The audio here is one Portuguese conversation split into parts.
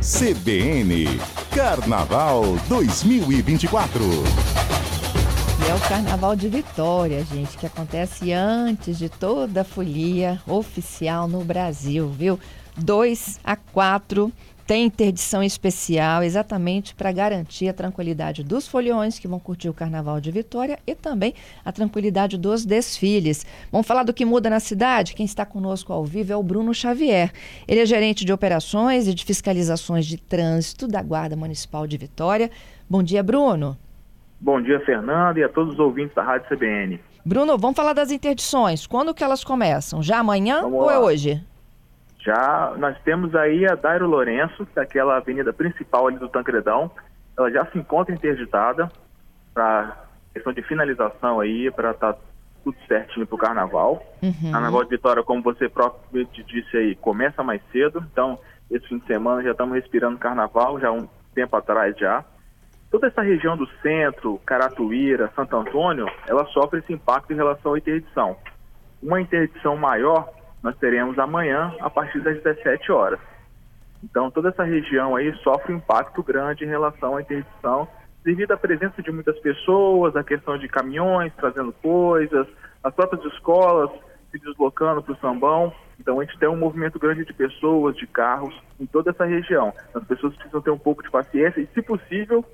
CBN Carnaval 2024. E é o Carnaval de Vitória, gente, que acontece antes de toda a folia oficial no Brasil, viu? 2 a 4 tem interdição especial exatamente para garantir a tranquilidade dos foliões que vão curtir o Carnaval de Vitória e também a tranquilidade dos desfiles. Vamos falar do que muda na cidade? Quem está conosco ao vivo é o Bruno Xavier. Ele é gerente de operações e de fiscalizações de trânsito da Guarda Municipal de Vitória. Bom dia, Bruno. Bom dia, Fernando, e a todos os ouvintes da Rádio CBN. Bruno, vamos falar das interdições. Quando que elas começam? Já amanhã Vamos ou lá. é hoje? Já nós temos aí a Dairo Lourenço, que é aquela avenida principal ali do Tancredão. Ela já se encontra interditada para questão de finalização aí, para estar tudo certinho para o carnaval. Uhum. Carnaval de Vitória, como você propriamente disse aí, começa mais cedo. Então, esse fim de semana já estamos respirando carnaval, já um tempo atrás já. Toda essa região do centro, Caratuíra, Santo Antônio, ela sofre esse impacto em relação à interdição. Uma interdição maior nós teremos amanhã, a partir das 17 horas. Então, toda essa região aí sofre um impacto grande em relação à interdição, devido à presença de muitas pessoas, a questão de caminhões trazendo coisas, as próprias escolas se deslocando para o sambão. Então, a gente tem um movimento grande de pessoas, de carros, em toda essa região. As pessoas precisam ter um pouco de paciência e, se possível,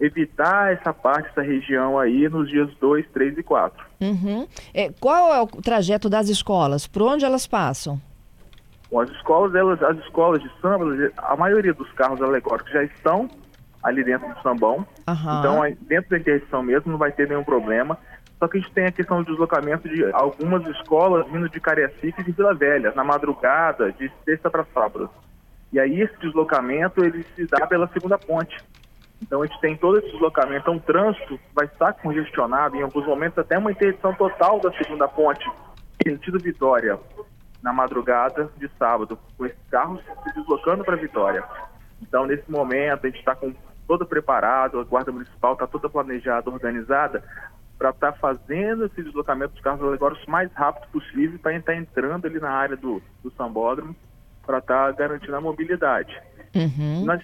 evitar essa parte, essa região aí nos dias 2, 3 e 4. Uhum. É, qual é o trajeto das escolas? Por onde elas passam? Bom, as escolas, elas, as escolas de samba, a maioria dos carros alegóricos já estão ali dentro do sambão. Aham. Então, dentro da interdição mesmo, não vai ter nenhum problema. Só que a gente tem a questão do deslocamento de algumas escolas vindo de Cariacica e de Vila Velha, na madrugada, de sexta para sábado. E aí, esse deslocamento, ele se dá pela segunda ponte. Então, a gente tem todo esse deslocamento. Então, o trânsito vai estar congestionado, em alguns momentos, até uma interdição total da segunda ponte, sentido Vitória, na madrugada de sábado, com esses carros se deslocando para Vitória. Então, nesse momento, a gente está com todo preparado, a Guarda Municipal está toda planejada, organizada, para estar fazendo esse deslocamento dos carros alegóricos o mais rápido possível, para estar entrando ali na área do, do sambódromo, para estar garantindo a mobilidade. Uhum. Nós,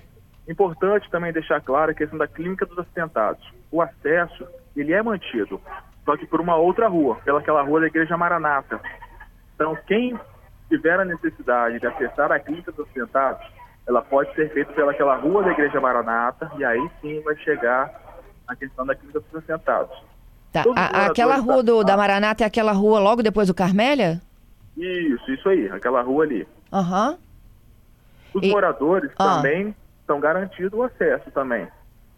importante também deixar claro a questão da clínica dos acidentados. O acesso, ele é mantido, só que por uma outra rua, pelaquela rua da Igreja Maranata. Então, quem tiver a necessidade de acessar a clínica dos acidentados, ela pode ser feita pelaquela rua da Igreja Maranata, e aí sim vai chegar a questão da clínica dos acidentados. Tá. A- aquela rua do, da- Maranata é aquela rua logo depois do Carmélia? Isso, isso aí, aquela rua ali. Aham. Os E- moradores Ah. também estão garantidos o acesso também.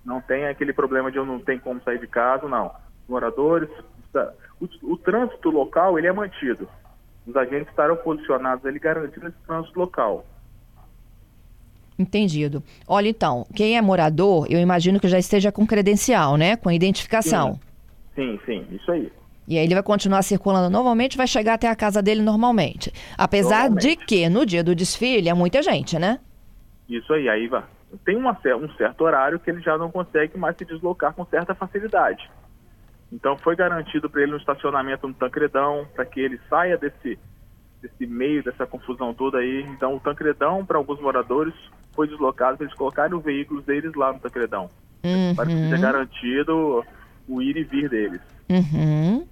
Não tem aquele problema de eu não tenho como sair de casa, não. Os moradores, tá- o, o trânsito local ele é mantido. Os agentes estarão posicionados ali garantindo esse trânsito local. Entendido. Olha, então, quem é morador, eu imagino que já esteja com credencial, né? Com identificação. Sim, sim, isso aí. E aí ele vai continuar circulando normalmente, vai chegar até a casa dele normalmente. Apesar de Normalmente. que no dia do desfile é muita gente, né? Isso aí, aí vai. Tem uma, um certo horário que ele já não consegue mais se deslocar com certa facilidade. Então foi garantido para ele um estacionamento no Tancredão, para que ele saia desse, desse meio, dessa confusão toda aí. Então o Tancredão, para alguns moradores, foi deslocado para eles colocarem os veículos deles lá no Tancredão. Para que seja garantido o ir e vir deles. Uhum.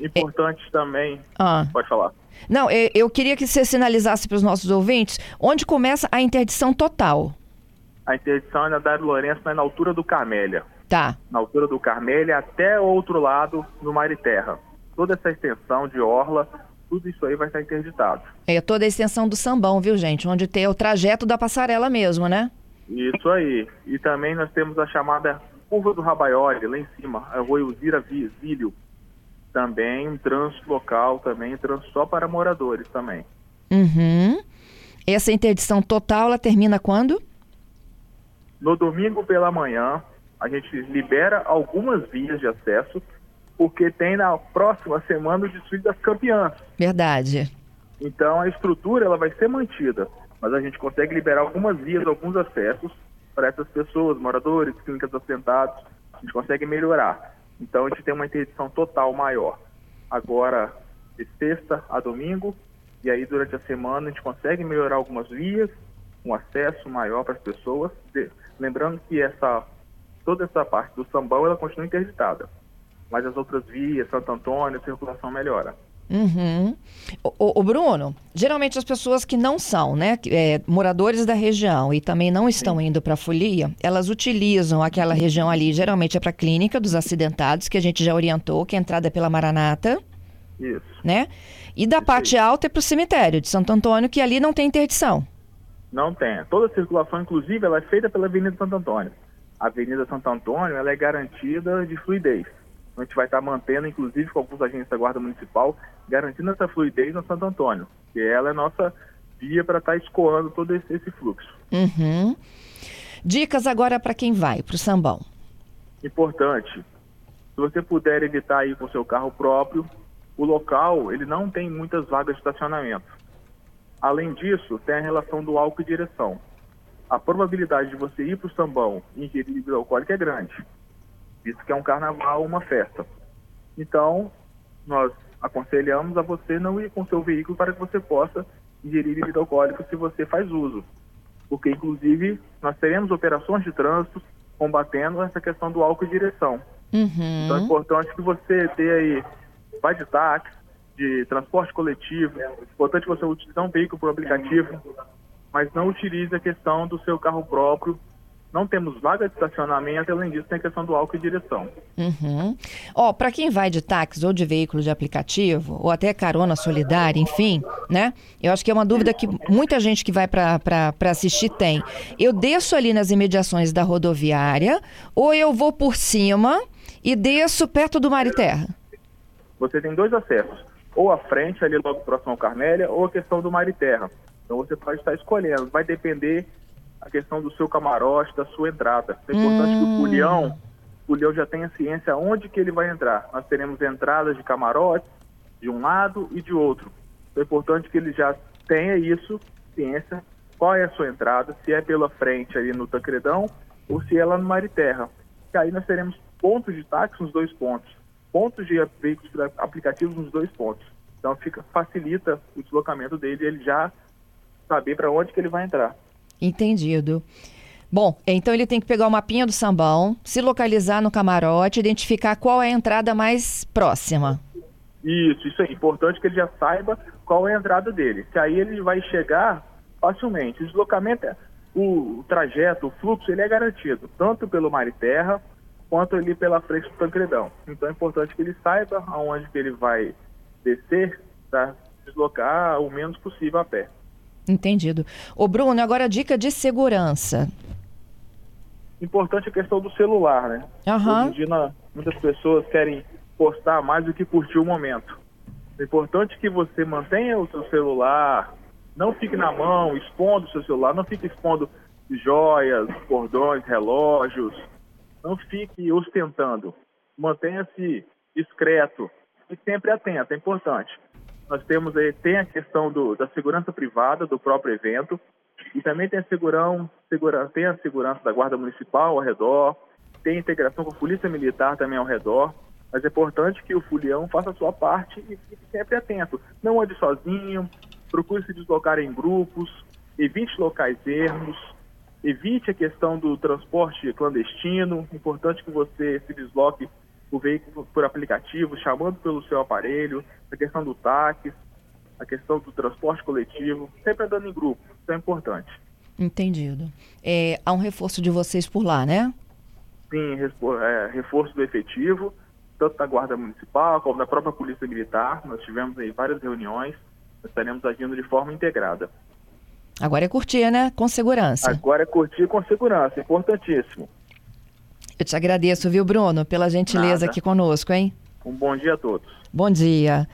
Importante também, Ah. pode falar. Não, eu queria que você sinalizasse para os nossos ouvintes onde começa a interdição total. A interdição é na Dário Lourenço, mas na altura do Carmélia. Tá. na altura do Carmélia até o outro lado no Mar e Terra. Toda essa extensão de orla, tudo isso aí vai estar interditado. É toda a extensão do sambão, viu, gente? Onde tem o trajeto da passarela mesmo, né? Isso aí. E também nós temos a chamada Curva do Rabaioli, lá em cima, a Rua Elzira Vizílio. Também um trânsito local, também trânsito só para moradores também. Uhum. Essa interdição total, ela termina quando? No domingo pela manhã, a gente libera algumas vias de acesso, porque tem na próxima semana o desfile das campeãs. Verdade. Então a estrutura ela vai ser mantida, mas a gente consegue liberar algumas vias, alguns acessos para essas pessoas, moradores, clínicas assentados, a gente consegue melhorar. Então a gente tem uma interdição total maior. Agora, de sexta a domingo, e aí durante a semana a gente consegue melhorar algumas vias, um acesso maior para as pessoas. De, lembrando que essa toda essa parte do sambão ela continua interditada, mas as outras vias, Santo Antônio, a circulação melhora. Uhum. O, o, Bruno, geralmente as pessoas que não são, né, é, moradores da região e também não estão Sim. indo para a folia, elas utilizam aquela região ali, geralmente é para a clínica dos acidentados, que a gente já orientou, que a entrada é pela Maranata. Isso. Né? E da Isso parte alta é para o cemitério de Santo Antônio, que ali não tem interdição. Não tem. Toda a circulação, inclusive, ela é feita pela Avenida Santo Antônio. A Avenida Santo Antônio ela é garantida de fluidez. A gente vai estar mantendo, inclusive, com alguns agentes da Guarda Municipal, garantindo essa fluidez no Santo Antônio, que ela é nossa via para estar escoando todo esse, esse fluxo. Uhum. Dicas agora para quem vai para o Sambão. Importante. Se você puder evitar ir com seu carro próprio, o local ele não tem muitas vagas de estacionamento. Além disso, tem a relação do álcool e direção. A probabilidade de você ir para o sambão e ingerir bebida alcoólica é grande visto que é um carnaval, uma festa. Então, nós aconselhamos a você não ir com seu veículo para que você possa ingerir bebida alcoólica se você faz uso. Porque, inclusive, nós teremos operações de trânsito combatendo essa questão do álcool e direção. Uhum. Então, é importante que você dê aí, vai de táxi, de transporte coletivo, é importante você utilizar um veículo por aplicativo, mas não utilize a questão do seu carro próprio não temos vaga de estacionamento, além disso tem a questão do álcool e direção. Uhum. Ó, para quem vai de táxi ou de veículo de aplicativo, ou até carona solidária, enfim, né? Eu acho que é uma dúvida que muita gente que vai para assistir tem. Eu desço ali nas imediações da rodoviária, ou eu vou por cima e desço perto do mar e terra? Você tem dois acessos. Ou à frente, ali logo próximo ao Carmélia, ou a questão do mar e terra. Então você pode estar escolhendo. Vai depender a questão do seu camarote, da sua entrada. É importante hum. que o Pulião, o Pulião já tenha ciência onde que ele vai entrar. Nós teremos entradas de camarote de um lado e de outro. é importante que ele já tenha isso, ciência, qual é a sua entrada, se é pela frente ali no Tancredão ou se é lá no Mariterra. E aí nós teremos pontos de táxi nos dois pontos, pontos de veículos aplicativos nos dois pontos. Então fica, facilita o deslocamento dele, ele já saber para onde que ele vai entrar. Entendido. Bom, então ele tem que pegar o mapinha do sambão, se localizar no camarote, identificar qual é a entrada mais próxima. Isso, isso é importante que ele já saiba qual é a entrada dele. Que aí ele vai chegar facilmente. O deslocamento, é, o, o trajeto, o fluxo, ele é garantido, tanto pelo mar e terra, quanto ali pela frente do Tancredão. Então é importante que ele saiba aonde que ele vai descer para deslocar o menos possível a pé. Entendido. O Bruno, agora dica de segurança. Importante a questão do celular, né? Uhum. Hoje em dia, muitas pessoas querem postar mais do que curtir o momento. É importante que você mantenha o seu celular, não fique na mão, expondo o seu celular, não fique expondo joias, cordões, relógios, não fique ostentando. Mantenha-se discreto e sempre atento, é importante nós temos aí, tem a questão do, da segurança privada do próprio evento e também tem a, segurão, segura, tem a segurança da Guarda Municipal ao redor, tem a integração com a Polícia Militar também ao redor, mas é importante que o fulião faça a sua parte e fique sempre atento. Não ande sozinho, procure se deslocar em grupos, evite locais ermos, evite a questão do transporte clandestino, importante que você se desloque o veículo por aplicativo, chamando pelo seu aparelho, a questão do táxi, a questão do transporte coletivo, sempre andando em grupo, isso é importante. Entendido. É, há um reforço de vocês por lá, né? Sim, é, reforço do efetivo, tanto da Guarda Municipal como da própria Polícia Militar. Nós tivemos aí várias reuniões, nós estaremos agindo de forma integrada. Agora é curtir, né? Com segurança. Agora é curtir com segurança, importantíssimo. Eu te agradeço, viu, Bruno, pela gentileza Nada. aqui conosco, hein? Um bom dia a todos. Bom dia.